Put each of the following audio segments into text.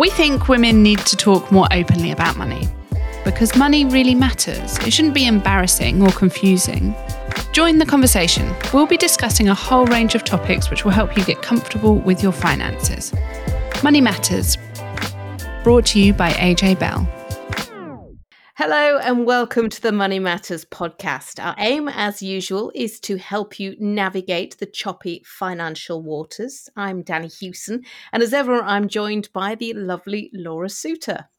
We think women need to talk more openly about money because money really matters. It shouldn't be embarrassing or confusing. Join the conversation. We'll be discussing a whole range of topics which will help you get comfortable with your finances. Money Matters, brought to you by AJ Bell. Hello and welcome to the Money Matters podcast. Our aim, as usual, is to help you navigate the choppy financial waters. I'm Danny Hewson, and as ever, I'm joined by the lovely Laura Suter.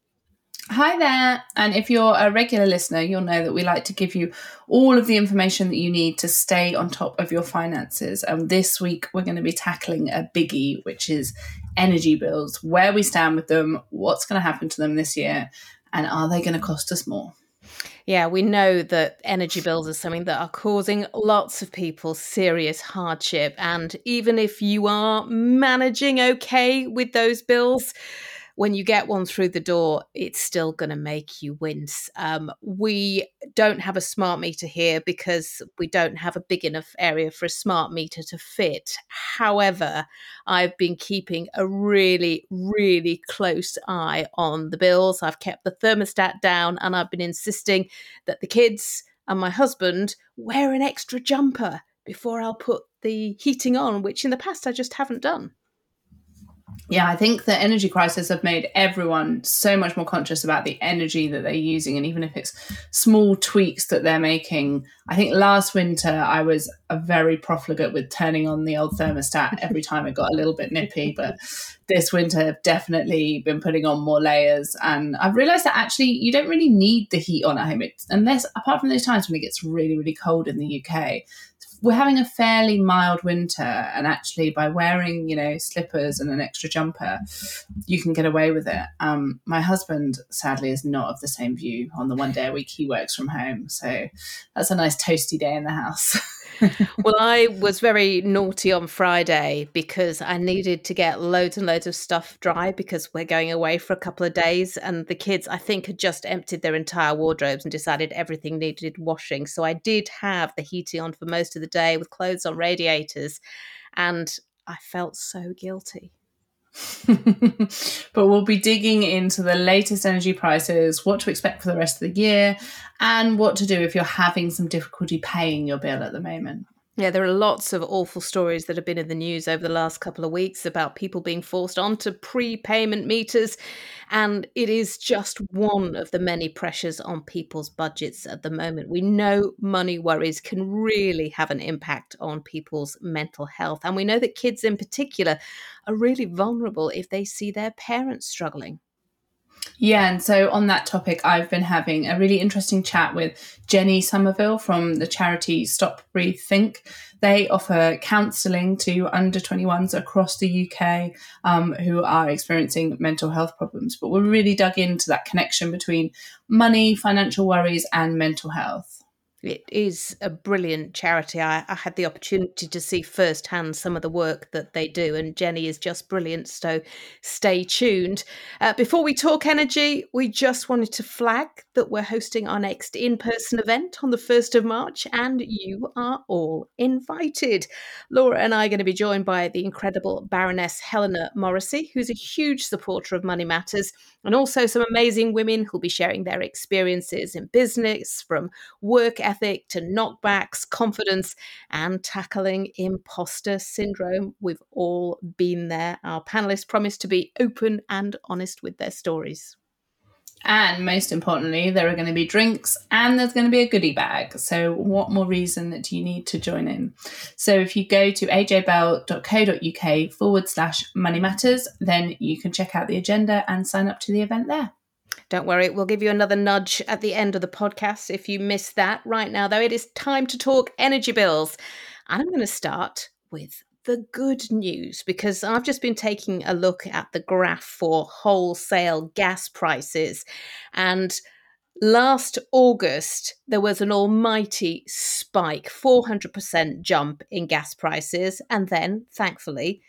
Hi there. And if you're a regular listener, you'll know that we like to give you all of the information that you need to stay on top of your finances. And this week, we're going to be tackling a biggie, which is energy bills, where we stand with them, what's going to happen to them this year, and are they going to cost us more? Yeah, we know that energy bills are something that are causing lots of people serious hardship. And even if you are managing okay with those bills, when you get one through the door, it's still going to make you wince. Um, we don't have a smart meter here because we don't have a big enough area for a smart meter to fit. However, I've been keeping a really, really close eye on the bills. I've kept the thermostat down and I've been insisting that the kids and my husband wear an extra jumper before I'll put the heating on, which in the past I just haven't done yeah, I think the energy crisis have made everyone so much more conscious about the energy that they're using. And even if it's small tweaks that they're making, I think last winter I was a very profligate with turning on the old thermostat every time it got a little bit nippy. But this winter I've definitely been putting on more layers. And I've realized that actually you don't really need the heat on at home. It's, unless, apart from those times when it gets really, really cold in the UK, we're having a fairly mild winter and actually by wearing you know slippers and an extra jumper you can get away with it. Um, my husband sadly is not of the same view on the one day a week he works from home. So that's a nice toasty day in the house well, I was very naughty on Friday because I needed to get loads and loads of stuff dry because we're going away for a couple of days. And the kids, I think, had just emptied their entire wardrobes and decided everything needed washing. So I did have the heating on for most of the day with clothes on radiators. And I felt so guilty. but we'll be digging into the latest energy prices, what to expect for the rest of the year, and what to do if you're having some difficulty paying your bill at the moment. Yeah, there are lots of awful stories that have been in the news over the last couple of weeks about people being forced onto prepayment meters. And it is just one of the many pressures on people's budgets at the moment. We know money worries can really have an impact on people's mental health. And we know that kids in particular are really vulnerable if they see their parents struggling. Yeah, and so on that topic, I've been having a really interesting chat with Jenny Somerville from the charity Stop Breathe Think. They offer counselling to under 21s across the UK um, who are experiencing mental health problems. But we're really dug into that connection between money, financial worries, and mental health. It is a brilliant charity. I, I, had the opportunity to see firsthand some of the work that they do, and Jenny is just brilliant. So stay tuned. Uh, before we talk energy, we just wanted to flag that we're hosting our next in person event on the 1st of March, and you are all invited. Laura and I are going to be joined by the incredible Baroness Helena Morrissey, who's a huge supporter of Money Matters, and also some amazing women who'll be sharing their experiences in business from work ethic to knockbacks, confidence, and tackling imposter syndrome. We've all been there. Our panelists promise to be open and honest with their stories. And most importantly, there are going to be drinks and there's going to be a goodie bag. So, what more reason that you need to join in? So, if you go to ajbell.co.uk forward slash money matters, then you can check out the agenda and sign up to the event there. Don't worry, we'll give you another nudge at the end of the podcast if you missed that. Right now, though, it is time to talk energy bills. And I'm going to start with the good news because I've just been taking a look at the graph for wholesale gas prices. And last August, there was an almighty spike 400% jump in gas prices. And then, thankfully,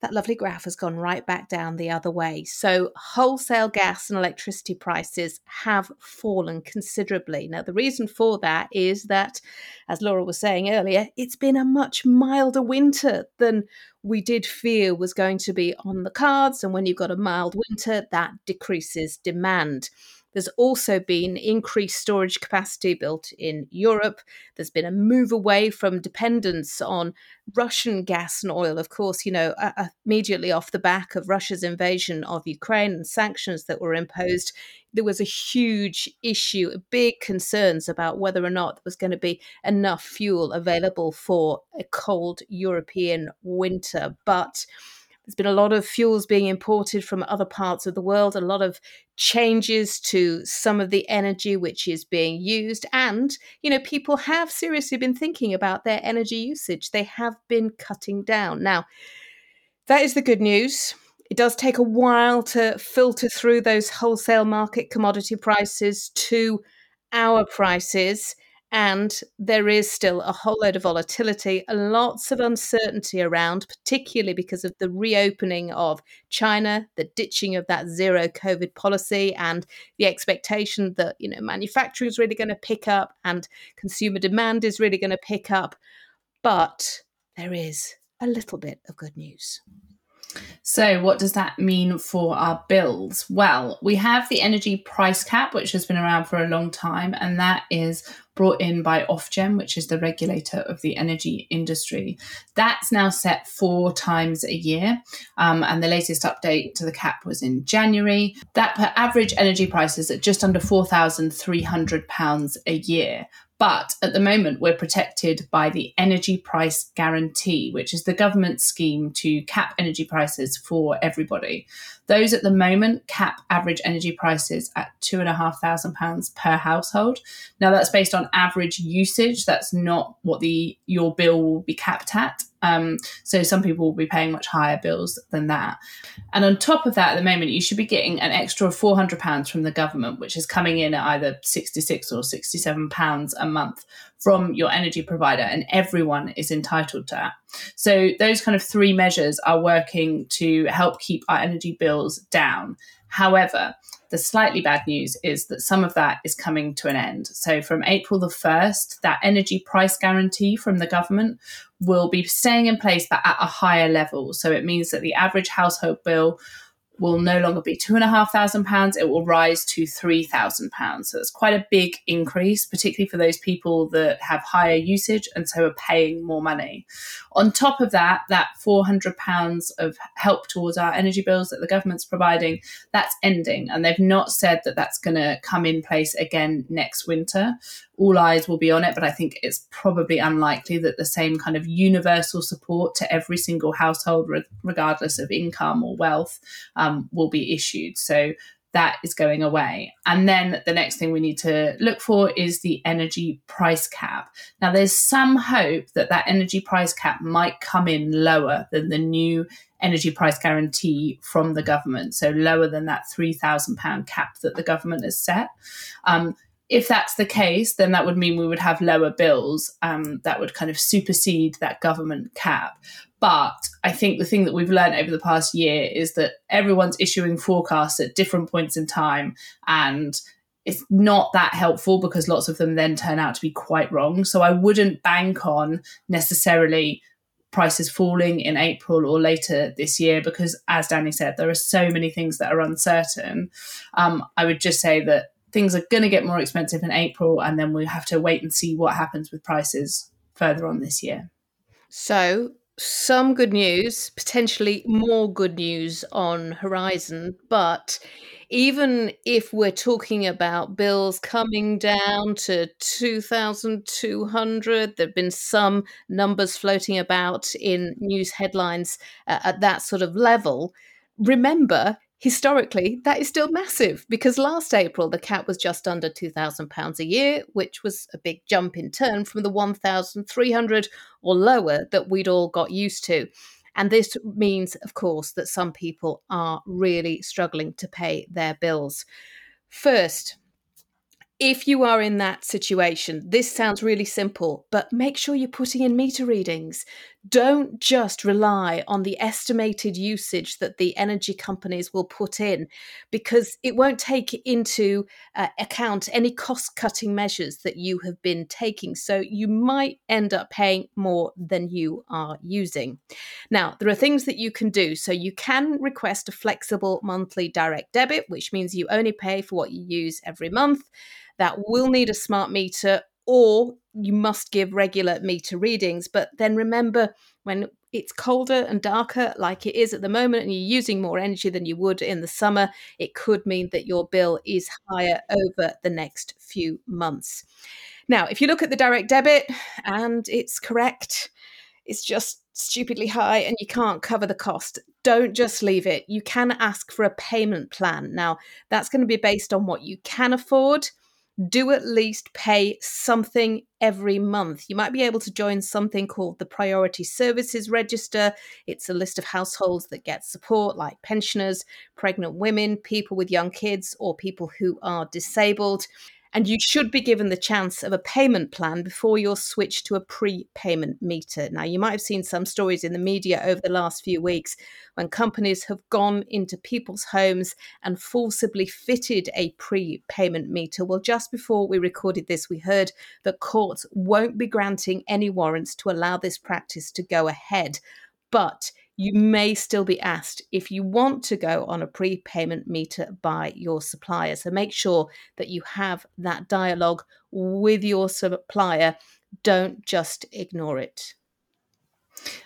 that lovely graph has gone right back down the other way. So, wholesale gas and electricity prices have fallen considerably. Now, the reason for that is that, as Laura was saying earlier, it's been a much milder winter than we did fear was going to be on the cards. And when you've got a mild winter, that decreases demand. There's also been increased storage capacity built in Europe. There's been a move away from dependence on Russian gas and oil. Of course, you know, uh, immediately off the back of Russia's invasion of Ukraine and sanctions that were imposed, there was a huge issue, big concerns about whether or not there was going to be enough fuel available for a cold European winter. But there's been a lot of fuels being imported from other parts of the world, a lot of changes to some of the energy which is being used. And, you know, people have seriously been thinking about their energy usage. They have been cutting down. Now, that is the good news. It does take a while to filter through those wholesale market commodity prices to our prices and there is still a whole load of volatility, lots of uncertainty around, particularly because of the reopening of China, the ditching of that zero COVID policy, and the expectation that you know manufacturing is really going to pick up and consumer demand is really going to pick up. But there is a little bit of good news. So, what does that mean for our bills? Well, we have the energy price cap, which has been around for a long time, and that is brought in by Ofgem, which is the regulator of the energy industry. That's now set four times a year, um, and the latest update to the cap was in January. That put average energy prices at just under £4,300 a year, but at the moment, we're protected by the Energy Price Guarantee, which is the government scheme to cap energy prices for everybody. Those at the moment cap average energy prices at two and a half thousand pounds per household. Now that's based on average usage. That's not what the your bill will be capped at. Um, so some people will be paying much higher bills than that. And on top of that, at the moment, you should be getting an extra £400 from the government, which is coming in at either 66 or £67 a month from your energy provider. And everyone is entitled to that. So those kind of three measures are working to help keep our energy bills down. However, the slightly bad news is that some of that is coming to an end. So, from April the 1st, that energy price guarantee from the government will be staying in place, but at a higher level. So, it means that the average household bill will no longer be two and a half thousand pounds, it will rise to three thousand pounds. So it's quite a big increase, particularly for those people that have higher usage and so are paying more money. On top of that, that four hundred pounds of help towards our energy bills that the government's providing, that's ending, and they've not said that that's going to come in place again next winter all eyes will be on it, but I think it's probably unlikely that the same kind of universal support to every single household, regardless of income or wealth, will be issued. So that is going away. And then the next thing we need to look for is the energy price cap. Now, there's some hope that that energy price cap might come in lower than the new energy price guarantee from the government, so lower than that £3,000 cap that the government has set. Um, if that's the case, then that would mean we would have lower bills um, that would kind of supersede that government cap. But I think the thing that we've learned over the past year is that everyone's issuing forecasts at different points in time and it's not that helpful because lots of them then turn out to be quite wrong. So I wouldn't bank on necessarily prices falling in April or later this year because, as Danny said, there are so many things that are uncertain. Um, I would just say that things are going to get more expensive in April, and then we have to wait and see what happens with prices further on this year. So, some good news, potentially more good news on horizon, but even if we're talking about bills coming down to 2,200, there have been some numbers floating about in news headlines uh, at that sort of level. Remember, historically, that is still massive because last April the cap was just under £2,000 a year, which was a big jump in turn from the 1,300 or lower that we'd all got used to. And this means, of course, that some people are really struggling to pay their bills. First, if you are in that situation, this sounds really simple, but make sure you're putting in meter readings. Don't just rely on the estimated usage that the energy companies will put in because it won't take into uh, account any cost cutting measures that you have been taking. So you might end up paying more than you are using. Now, there are things that you can do. So you can request a flexible monthly direct debit, which means you only pay for what you use every month. That will need a smart meter or you must give regular meter readings. But then remember, when it's colder and darker, like it is at the moment, and you're using more energy than you would in the summer, it could mean that your bill is higher over the next few months. Now, if you look at the direct debit and it's correct, it's just stupidly high and you can't cover the cost, don't just leave it. You can ask for a payment plan. Now, that's going to be based on what you can afford do at least pay something every month. You might be able to join something called the Priority Services Register. It's a list of households that get support, like pensioners, pregnant women, people with young kids, or people who are disabled and you should be given the chance of a payment plan before you're switched to a pre-payment meter. Now, you might have seen some stories in the media over the last few weeks when companies have gone into people's homes and forcibly fitted a pre-payment meter. Well, just before we recorded this, we heard that courts won't be granting any warrants to allow this practice to go ahead. But you may still be asked if you want to go on a prepayment meter by your supplier. So make sure that you have that dialogue with your supplier. Don't just ignore it.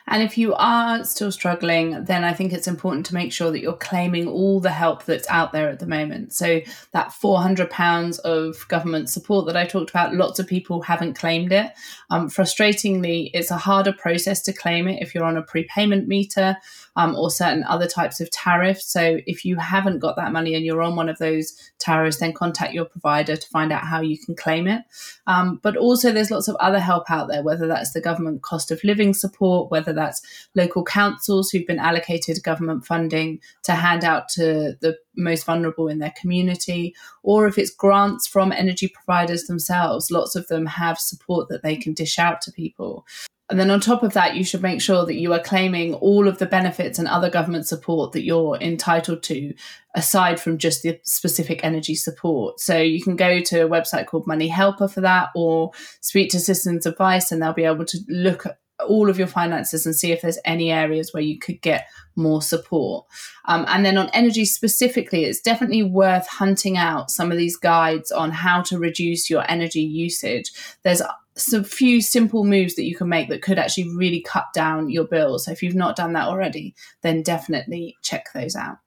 And if you are still struggling, then I think it's important to make sure that you're claiming all the help that's out there at the moment. So, that £400 of government support that I talked about, lots of people haven't claimed it. Um, frustratingly, it's a harder process to claim it if you're on a prepayment meter um, or certain other types of tariffs. So, if you haven't got that money and you're on one of those tariffs, then contact your provider to find out how you can claim it. Um, but also, there's lots of other help out there, whether that's the government cost of living support, whether that's local councils who've been allocated government funding to hand out to the most vulnerable in their community, or if it's grants from energy providers themselves. Lots of them have support that they can dish out to people. And then on top of that, you should make sure that you are claiming all of the benefits and other government support that you're entitled to, aside from just the specific energy support. So you can go to a website called Money Helper for that, or speak to Citizens Advice, and they'll be able to look at all of your finances and see if there's any areas where you could get more support. Um, and then on energy specifically, it's definitely worth hunting out some of these guides on how to reduce your energy usage. There's some few simple moves that you can make that could actually really cut down your bills. So if you've not done that already, then definitely check those out.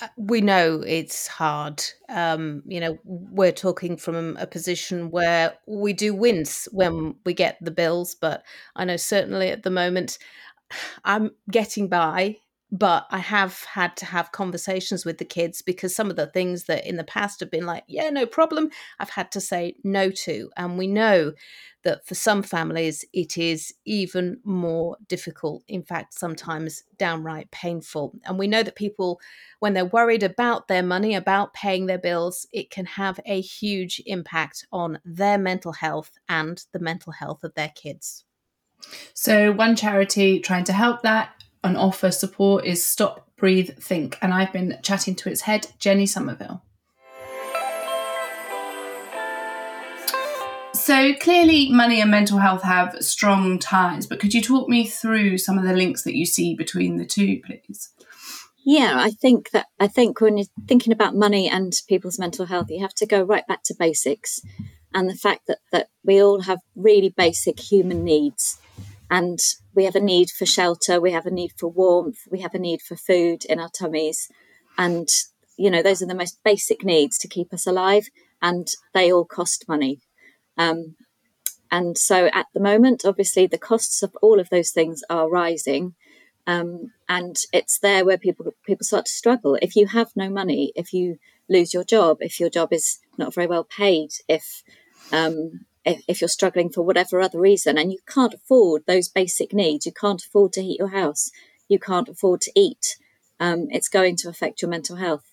Uh, we know it's hard. Um, you know, we're talking from a position where we do wince when we get the bills, but I know certainly at the moment I'm getting by but I have had to have conversations with the kids because some of the things that in the past have been like, yeah, no problem, I've had to say no to. And we know that for some families, it is even more difficult. In fact, sometimes downright painful. And we know that people, when they're worried about their money, about paying their bills, it can have a huge impact on their mental health and the mental health of their kids. So, one charity trying to help that and offer support is Stop, Breathe, Think. And I've been chatting to its head, Jenny Somerville. So clearly, money and mental health have strong ties, but could you talk me through some of the links that you see between the two, please? Yeah, I think that I think when you're thinking about money and people's mental health, you have to go right back to basics and the fact that, that we all have really basic human needs and we have a need for shelter, we have a need for warmth, we have a need for food in our tummies. And, you know, those are the most basic needs to keep us alive, and they all cost money. Um, and so at the moment, obviously, the costs of all of those things are rising. Um, and it's there where people people start to struggle. If you have no money, if you lose your job, if your job is not very well paid, if um, if, if, you're struggling for whatever other reason and you can't afford those basic needs, you can't afford to heat your house, you can't afford to eat, um, it's going to affect your mental health.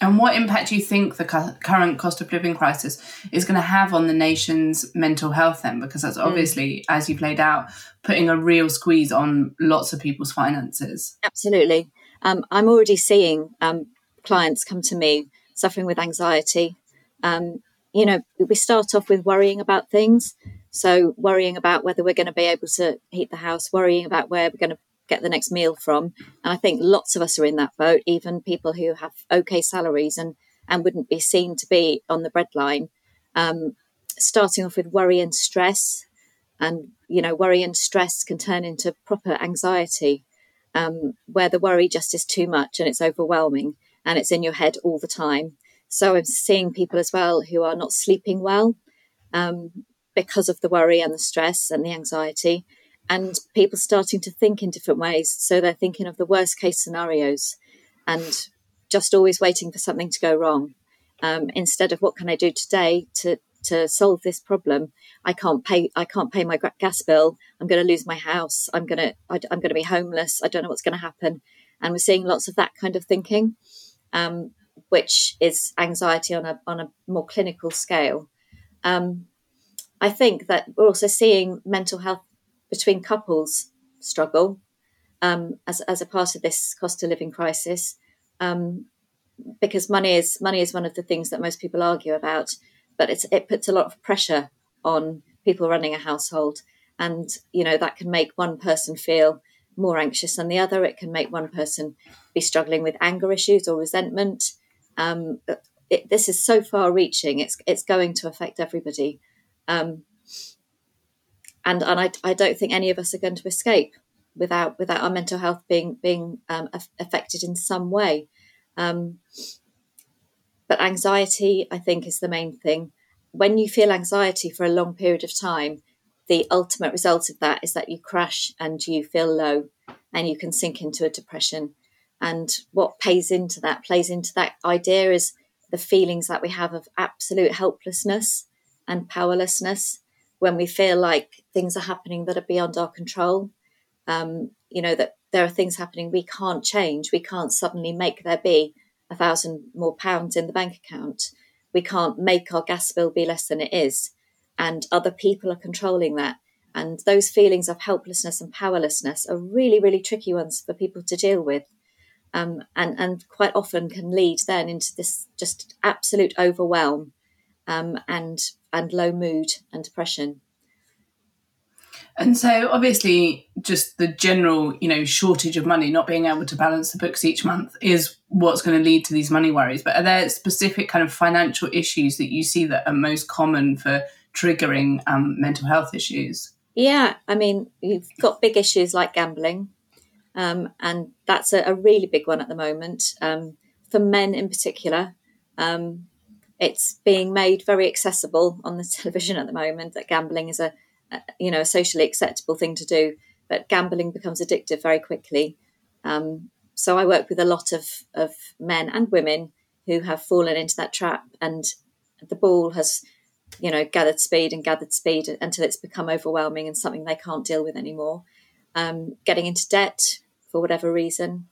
And what impact do you think the cu- current cost of living crisis is going to have on the nation's mental health then? Because that's obviously, mm. as you've laid out, putting a real squeeze on lots of people's finances. Absolutely. Um, I'm already seeing um, clients come to me suffering with anxiety. Um, you know, we start off with worrying about things. So, worrying about whether we're going to be able to heat the house, worrying about where we're going to get the next meal from. And I think lots of us are in that boat, even people who have okay salaries and, and wouldn't be seen to be on the breadline. Um, starting off with worry and stress. And, you know, worry and stress can turn into proper anxiety, um, where the worry just is too much and it's overwhelming and it's in your head all the time. So I'm seeing people as well who are not sleeping well um, because of the worry and the stress and the anxiety, and people starting to think in different ways. So they're thinking of the worst case scenarios and just always waiting for something to go wrong um, instead of what can I do today to to solve this problem. I can't pay. I can't pay my gas bill. I'm going to lose my house. I'm going to. I'm going to be homeless. I don't know what's going to happen. And we're seeing lots of that kind of thinking. Um, which is anxiety on a on a more clinical scale. Um, I think that we're also seeing mental health between couples struggle um, as as a part of this cost of living crisis, um, because money is money is one of the things that most people argue about, but it puts a lot of pressure on people running a household, and you know that can make one person feel more anxious than the other. It can make one person be struggling with anger issues or resentment. Um, it, this is so far reaching. It's it's going to affect everybody, um, and and I, I don't think any of us are going to escape without without our mental health being being um, affected in some way. Um, but anxiety, I think, is the main thing. When you feel anxiety for a long period of time, the ultimate result of that is that you crash and you feel low, and you can sink into a depression. And what pays into that, plays into that idea is the feelings that we have of absolute helplessness and powerlessness when we feel like things are happening that are beyond our control. Um, you know, that there are things happening we can't change. We can't suddenly make there be a thousand more pounds in the bank account. We can't make our gas bill be less than it is. And other people are controlling that. And those feelings of helplessness and powerlessness are really, really tricky ones for people to deal with um, and and quite often can lead then into this just absolute overwhelm um, and and low mood and depression. And so, obviously, just the general, you know, shortage of money, not being able to balance the books each month, is what's going to lead to these money worries. But are there specific kind of financial issues that you see that are most common for triggering um, mental health issues? Yeah, I mean, you've got big issues like gambling, um, and that's a, a, really big one at the moment um, for men in particular. Um, it's being made very accessible on the television at the moment that gambling is a, a, you know a socially acceptable thing to do, but gambling becomes addictive very quickly. Um, so I work with a lot of, of men and women who have fallen into that trap, and the ball has you know gathered speed and gathered speed until it's become overwhelming and something they can't deal with anymore. Um, getting into debt, for whatever reason,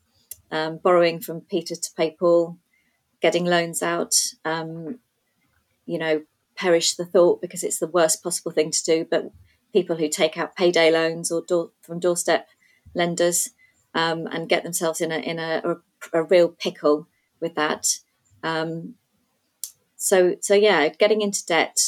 um, borrowing from Peter to pay Paul, getting loans out, um, you know, perish the thought because it's the worst possible thing to do. But people who take out payday loans or door, from doorstep lenders um, and get themselves in a in a, a, a real pickle with that. Um, so so yeah, getting into debt,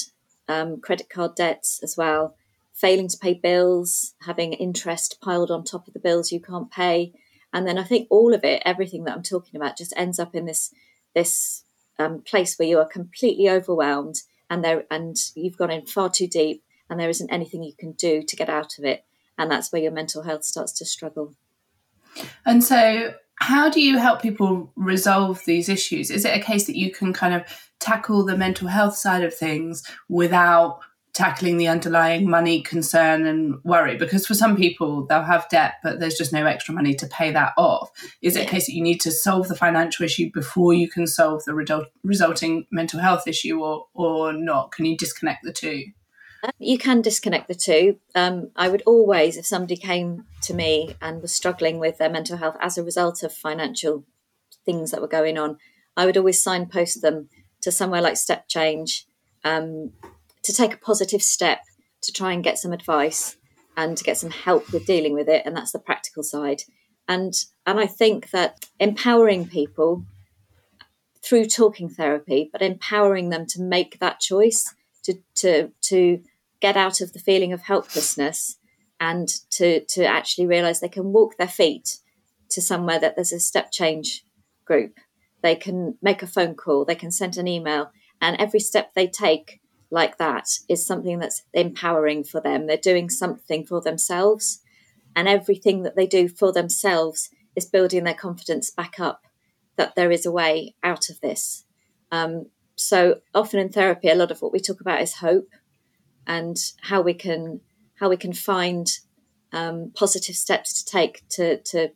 um, credit card debts as well, failing to pay bills, having interest piled on top of the bills you can't pay. And then I think all of it, everything that I'm talking about, just ends up in this this um, place where you are completely overwhelmed and there and you've gone in far too deep and there isn't anything you can do to get out of it. And that's where your mental health starts to struggle. And so how do you help people resolve these issues? Is it a case that you can kind of tackle the mental health side of things without tackling the underlying money concern and worry because for some people they'll have debt but there's just no extra money to pay that off. Is it a case that you need to solve the financial issue before you can solve the result, resulting mental health issue or or not? Can you disconnect the two? Um, you can disconnect the two. Um, I would always, if somebody came to me and was struggling with their mental health as a result of financial things that were going on, I would always signpost them to somewhere like Step Change um, to take a positive step to try and get some advice and to get some help with dealing with it. And that's the practical side. And and I think that empowering people through talking therapy, but empowering them to make that choice to to to get out of the feeling of helplessness and to to actually realize they can walk their feet to somewhere that there's a step change group. They can make a phone call, they can send an email, and every step they take like that is something that's empowering for them. They're doing something for themselves, and everything that they do for themselves is building their confidence back up that there is a way out of this. Um, so often in therapy, a lot of what we talk about is hope and how we can how we can find um, positive steps to take to to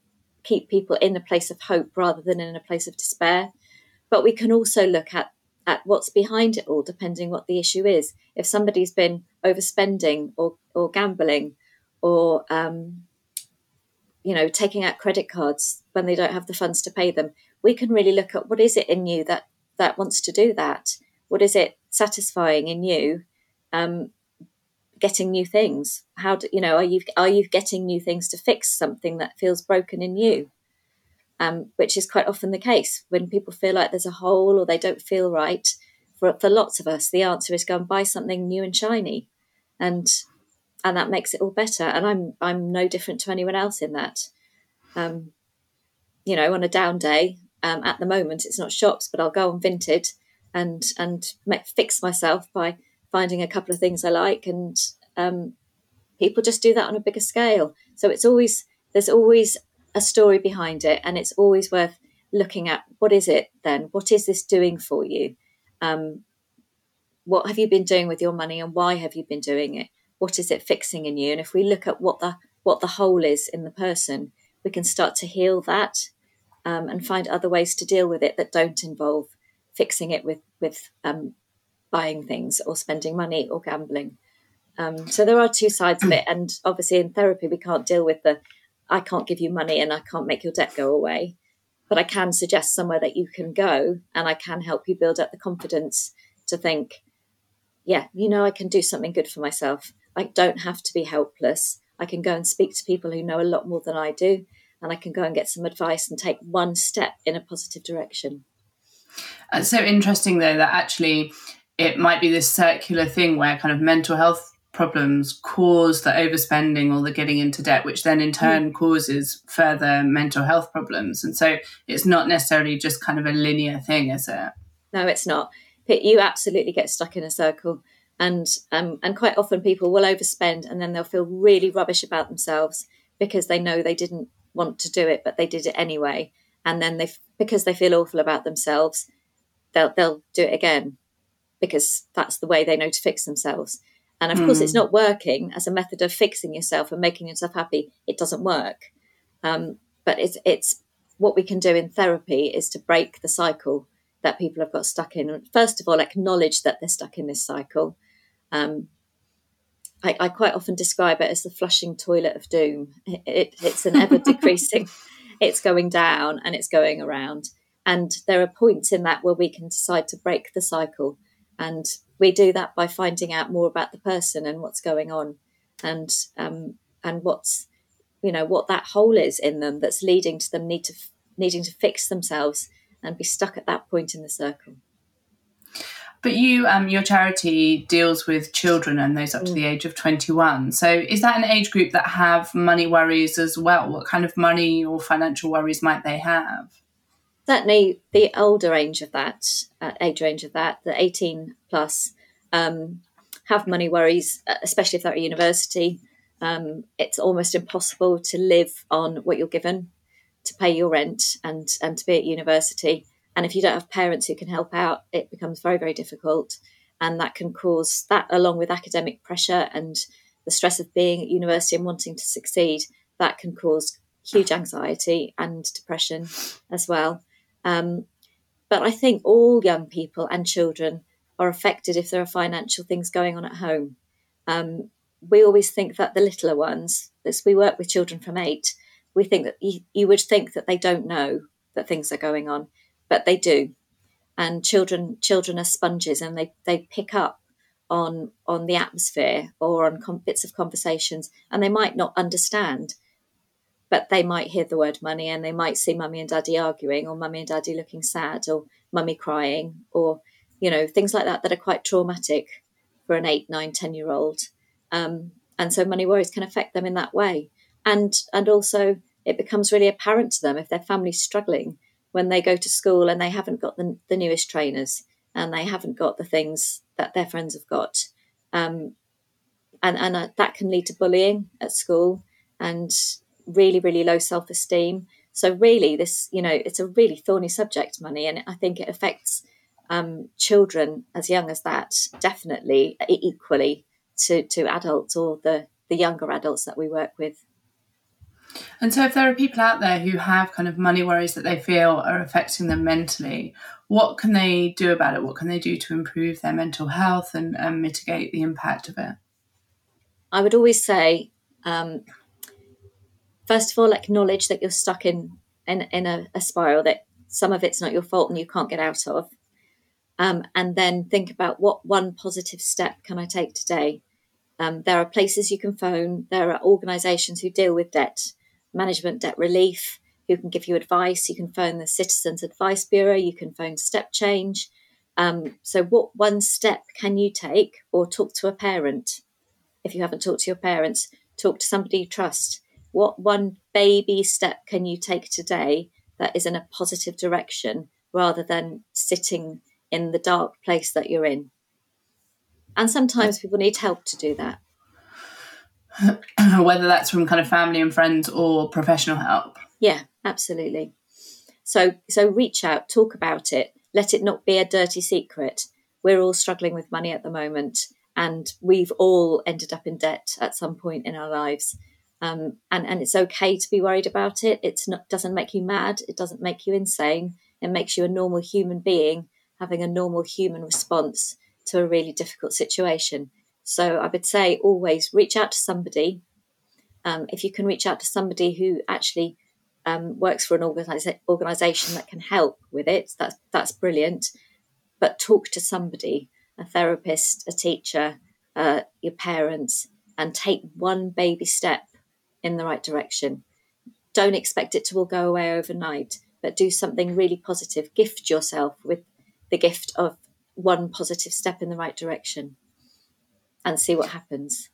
keep people in a place of hope rather than in a place of despair. But we can also look at at what's behind it all, depending what the issue is. If somebody's been overspending or or gambling, or um, you know taking out credit cards when they don't have the funds to pay them, we can really look at what is it in you that that wants to do that. What is it satisfying in you? Um, getting new things. How do you know? Are you are you getting new things to fix something that feels broken in you? Um, which is quite often the case when people feel like there's a hole or they don't feel right. For, for lots of us, the answer is go and buy something new and shiny, and and that makes it all better. And I'm I'm no different to anyone else in that. Um, you know, on a down day, um, at the moment it's not shops, but I'll go on Vinted and and make, fix myself by finding a couple of things I like, and um, people just do that on a bigger scale. So it's always there's always a story behind it, and it's always worth looking at what is it then? What is this doing for you? Um, what have you been doing with your money, and why have you been doing it? What is it fixing in you? And if we look at what the what the hole is in the person, we can start to heal that um, and find other ways to deal with it that don't involve fixing it with with um, buying things or spending money or gambling. Um, so there are two sides of it, and obviously in therapy we can't deal with the I can't give you money and I can't make your debt go away. But I can suggest somewhere that you can go and I can help you build up the confidence to think, yeah, you know, I can do something good for myself. I don't have to be helpless. I can go and speak to people who know a lot more than I do, and I can go and get some advice and take one step in a positive direction. It's so interesting, though, that actually it might be this circular thing where kind of mental health problems cause the overspending or the getting into debt, which then in hmm. turn mm. causes further mental health problems. And so it's not necessarily just kind of a linear thing, is it? No, it's not. But You absolutely get stuck in a circle. And um, and quite often people will overspend and then they'll feel really rubbish about themselves because they know they didn't want to do it, but they did it anyway. And then they, because they feel awful about themselves, they'll they'll do it again because that's the way they know to fix themselves. And of mm. course, it's hmm. not working as a method of fixing yourself and making yourself happy. It doesn't work. Um, but it's it's what we can do in therapy is to break the cycle that people have got stuck in. First of all, acknowledge that they're stuck in this cycle. Um, I, I, quite often describe it as the flushing toilet of doom. It, it, it's an ever decreasing. it's going down and it's going around. And there are points in that where we can decide to break the cycle and we do that by finding out more about the person and what's going on and um, and what's you know what that hole is in them that's leading to them need to needing to fix themselves and be stuck at that point in the circle. But you um, your charity deals with children and those up to the mm. age of 21 so is that an age group that have money worries as well? What kind of money or financial worries might they have certainly the older range of that uh, age range of that, the 18 plus, um, have money worries, uh, especially if they're at university. Um, it's almost impossible to live on what you're given to pay your rent and, and to be at university. And if you don't have parents who can help out, it becomes very, very difficult. And that can cause that, along with academic pressure and the stress of being at university and wanting to succeed, that can cause huge anxiety and depression as well. Um, but I think all young people and children are affected if there are financial things going on at home. Um, we always think that the littler ones, as we work with children from eight, we think that you, you would think that they don't know that things are going on, but they do. and children children are sponges and they they pick up on on the atmosphere or on com- bits of conversations and they might not understand but they might hear the word money and they might see mummy and daddy arguing or mummy and daddy looking sad or mummy crying or you know things like that that are quite traumatic for an eight nine ten year old um, and so money worries can affect them in that way and and also it becomes really apparent to them if their family's struggling when they go to school and they haven't got the, the newest trainers and they haven't got the things that their friends have got. Um, and and uh, that can lead to bullying at school and really, really low self esteem. So, really, this, you know, it's a really thorny subject, money. And I think it affects um, children as young as that, definitely equally to, to adults or the, the younger adults that we work with. And so, if there are people out there who have kind of money worries that they feel are affecting them mentally, what can they do about it? What can they do to improve their mental health and, and mitigate the impact of it? I would always say, um, first of all, acknowledge that you're stuck in in, in a, a, spiral that some of it's not your fault and you can't get out of. Um, and then think about what one positive step can I take today. Um, there are places you can phone. There are organisations who deal with debt management debt relief who can give you advice. You can phone the Citizens Advice Bureau, you can phone Step Change. Um, so, what one step can you take or talk to a parent? If you haven't talked to your parents, talk to somebody you trust. What one baby step can you take today that is in a positive direction rather than sitting in the dark place that you're in? And sometimes people need help to do that. whether that's from kind of family and friends or professional help. Yeah, absolutely. So so reach out, talk about it. Let it not be a dirty secret. We're all struggling with money at the moment, and we've all ended up in debt at some point in our lives. Um, and and it's okay to be worried about it. It doesn't make you mad. It doesn't make you insane. It makes you a normal human being having a normal human response to a really difficult situation. So I would say always reach out to somebody. Um, if you can reach out to somebody who actually um, works for an organiza- organization that can help with it, that's that's brilliant. But talk to somebody, a therapist, a teacher, uh, your parents, and take one baby step in the right direction. Don't expect it to all go away overnight, but do something really positive. Gift yourself with the gift of one positive step in the right direction and see what happens.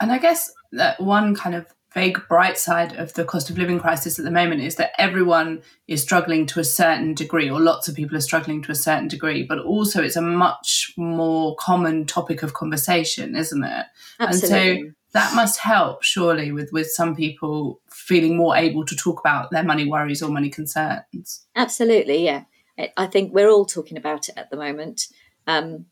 And I guess that one kind of vague bright side of the cost of living crisis at the moment is that everyone is struggling to a certain degree, or lots of people are struggling to a certain degree, but also it's a much more common topic of conversation, isn't it? Absolutely. And so that must help, surely, with, with some people feeling more able to talk about their money worries or money concerns. Absolutely, yeah. I think we're all talking about it at the moment. Um,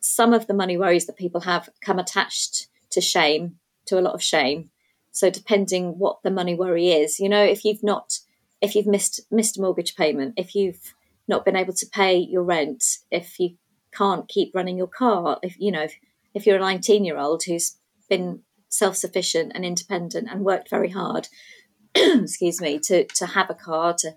some of the money worries that people have come attached to shame, to a lot of shame. So depending what the money worry is, you know, if you've not, if you've missed missed a mortgage payment, if you've not been able to pay your rent, if you can't keep running your car, if you know, if, if you're a 19 year old who's been self sufficient and independent and worked very hard, excuse me, to to have a car, to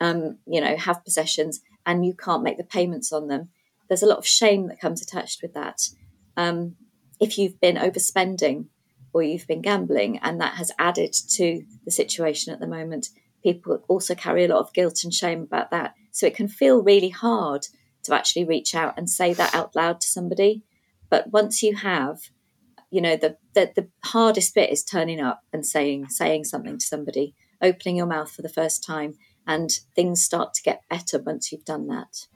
um, you know, have possessions, and you can't make the payments on them, there's a lot of shame that comes attached with that. Um, if you've been overspending or you've been gambling, and that has added to the situation at the moment, people also carry a lot of guilt and shame about that. So it can feel really hard to actually reach out and say that out loud to somebody. But once you have, you know, the, the, the hardest bit is turning up and saying saying something to somebody, opening your mouth for the first time, and things start to get better once you've done that.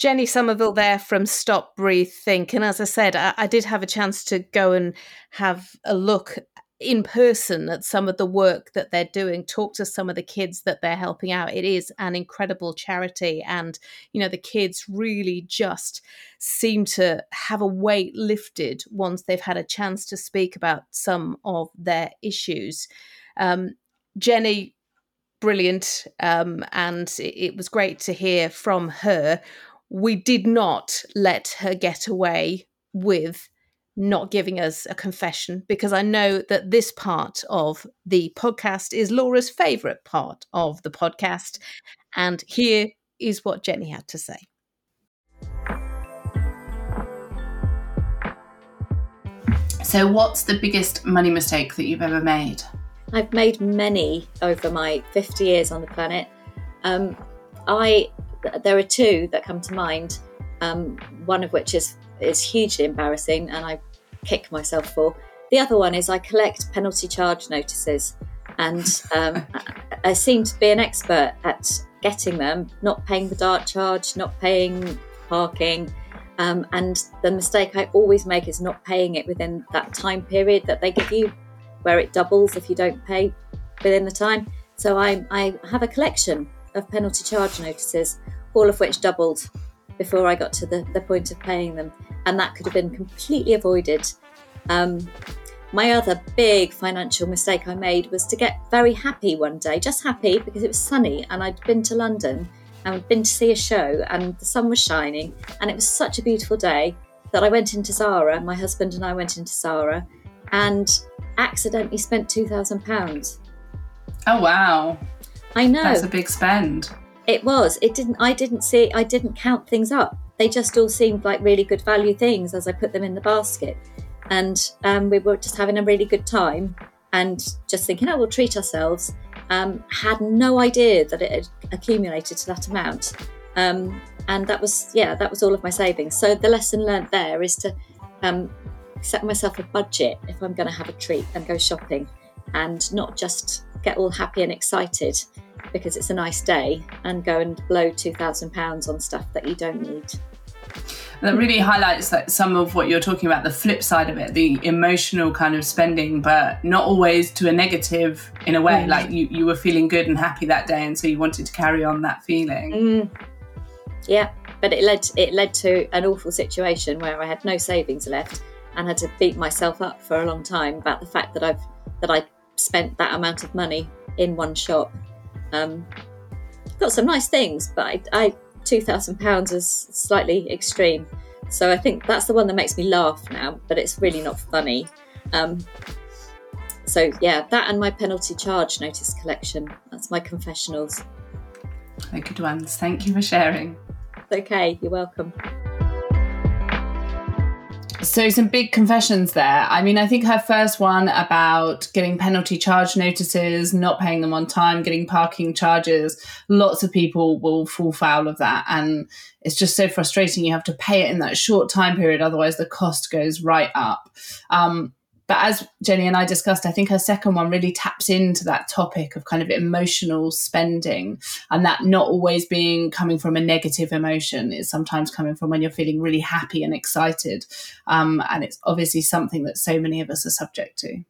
Jenny Somerville there from Stop, Breathe, Think. And as I said, I, I, did have a chance to go and have a look in person at some of the work that they're doing, talk to some of the kids that they're helping out. It is an incredible charity. And, you know, the kids really just seem to have a weight lifted once they've had a chance to speak about some of their issues. Um, Jenny, brilliant. Um, and it, it was great to hear from her we did not let her get away with not giving us a confession because I know that this part of the podcast is Laura's favourite part of the podcast. And here is what Jenny had to say. So, what's the biggest money mistake that you've ever made? I've made many over my 50 years on the planet. Um, I there are two that come to mind. Um, one of which is is hugely embarrassing, and I kick myself for. The other one is I collect penalty charge notices, and um, I seem to be an expert at getting them, not paying the dart charge, not paying parking. Um, and the mistake I always make is not paying it within that time period that they give you, where it doubles if you don't pay within the time. So I, I have a collection of penalty charge notices, all of which doubled before I got to the, the point of paying them. And that could have been completely avoided. Um, my other big financial mistake I made was to get very happy one day, just happy because it was sunny and I'd been to London and I'd been to see a show and the sun was shining and it was such a beautiful day that I went into Zara, my husband and I went into Zara and accidentally spent £2,000. Oh, wow. I know. That's a big spend. It was. It didn't. I didn't see. I didn't count things up. They just all seemed like really good value things as I put them in the basket, and um, we were just having a really good time and just thinking, oh, we'll treat ourselves. Um, had no idea that it had accumulated to that amount, um, and that was yeah, that was all of my savings. So the lesson learned there is to um, set myself a budget if I'm going to have a treat and go shopping, and not just get all happy and excited because it's a nice day and go and blow £2,000 on stuff that you don't need. That really highlights like some of what you're talking about, the flip side of it, the emotional kind of spending, but not always to a negative in a way. Mm. Like you, you were feeling good and happy that day, and so you wanted to carry on that feeling. Mm. Yeah, but it led it led to an awful situation where I had no savings left and had to beat myself up for a long time about the fact that I've that I spent that amount of money in one shop um, got some nice things, but I, I two thousand pounds is slightly extreme. So I think that's the one that makes me laugh now, but it's really not funny. Um, so yeah, that and my penalty charge notice collection. That's my confessionals. They're good ones. Thank you for sharing. Okay, you're welcome. So, some big confessions there. I mean, I think her first one about getting penalty charge notices, not paying them on time, getting parking charges, lots of people will fall foul of that. And it's just so frustrating. You have to pay it in that short time period, otherwise, the cost goes right up. Um, but as Jenny and I discussed, I think her second one really taps into that topic of kind of emotional spending and that not always being coming from a negative emotion. It's sometimes coming from when you're feeling really happy and excited. Um, and it's obviously something that so many of us are subject to.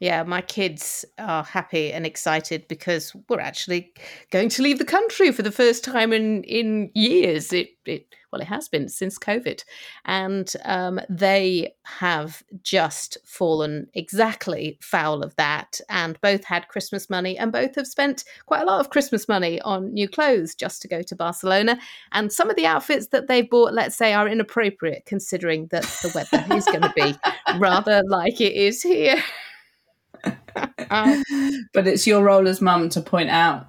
Yeah, my kids are happy and excited because we're actually going to leave the country for the first time in in years. It it well, it has been since COVID, and um, they have just fallen exactly foul of that. And both had Christmas money, and both have spent quite a lot of Christmas money on new clothes just to go to Barcelona. And some of the outfits that they bought, let's say, are inappropriate considering that the weather is going to be rather like it is here. but it's your role as mum to point out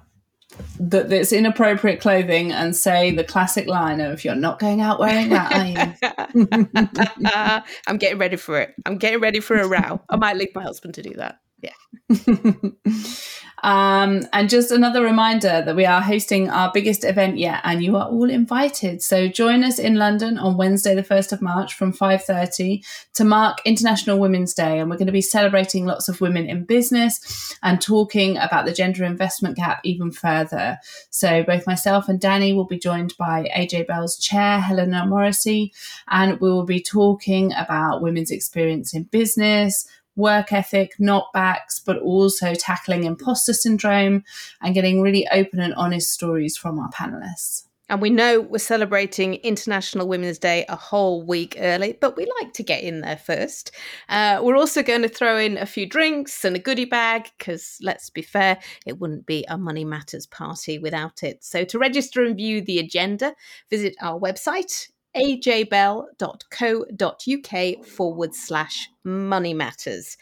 that it's inappropriate clothing and say the classic line of "You're not going out wearing that, are you?" I'm getting ready for it. I'm getting ready for a row. I might leave my husband to do that. Yeah. Um, and just another reminder that we are hosting our biggest event yet, and you are all invited. So join us in London on Wednesday, the first of March, from five thirty to mark International Women's Day, and we're going to be celebrating lots of women in business and talking about the gender investment gap even further. So both myself and Danni will be joined by AJ Bell's chair, Helena Morrissey, and we will be talking about women's experience in business work ethic, knockbacks, but also tackling imposter syndrome and getting really open and honest stories from our panelists. And we know we're celebrating International Women's Day a whole week early, but we like to get in there first. Uh, we're also going to throw in a few drinks and a goodie bag because, let's be fair, it wouldn't be a Money Matters party without it. So, to register and view the agenda, visit our website ajbell.co.uk forward slash money matters.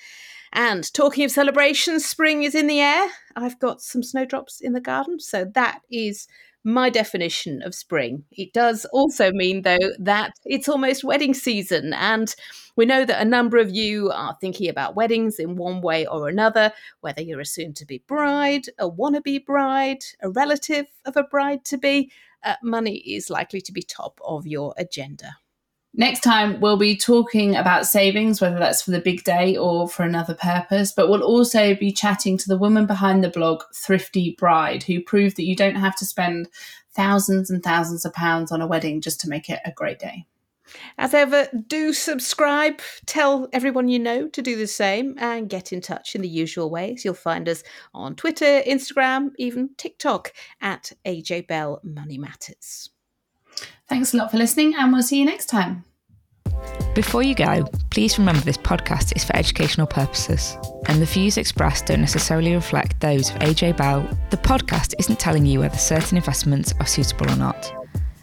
And talking of celebrations, spring is in the air. I've got some snowdrops in the garden, so that is my definition of spring. It does also mean, though, that it's almost wedding season. And we know that a number of you are thinking about weddings in one way or another, whether you're a soon to be bride, a wannabe bride, a relative of a bride to be. Uh, money is likely to be top of your agenda. Next time, we'll be talking about savings, whether that's for the big day or for another purpose. But we'll also be chatting to the woman behind the blog, Thrifty Bride, who proved that you don't have to spend thousands and thousands of pounds on a wedding just to make it a great day. As ever, do subscribe, tell everyone you know to do the same, and get in touch in the usual ways. You'll find us on Twitter, Instagram, even TikTok at AJ Bell Money Matters. Thanks a lot for listening, and we'll see you next time. Before you go, please remember this podcast is for educational purposes, and the views expressed don't necessarily reflect those of AJ Bell. The podcast isn't telling you whether certain investments are suitable or not.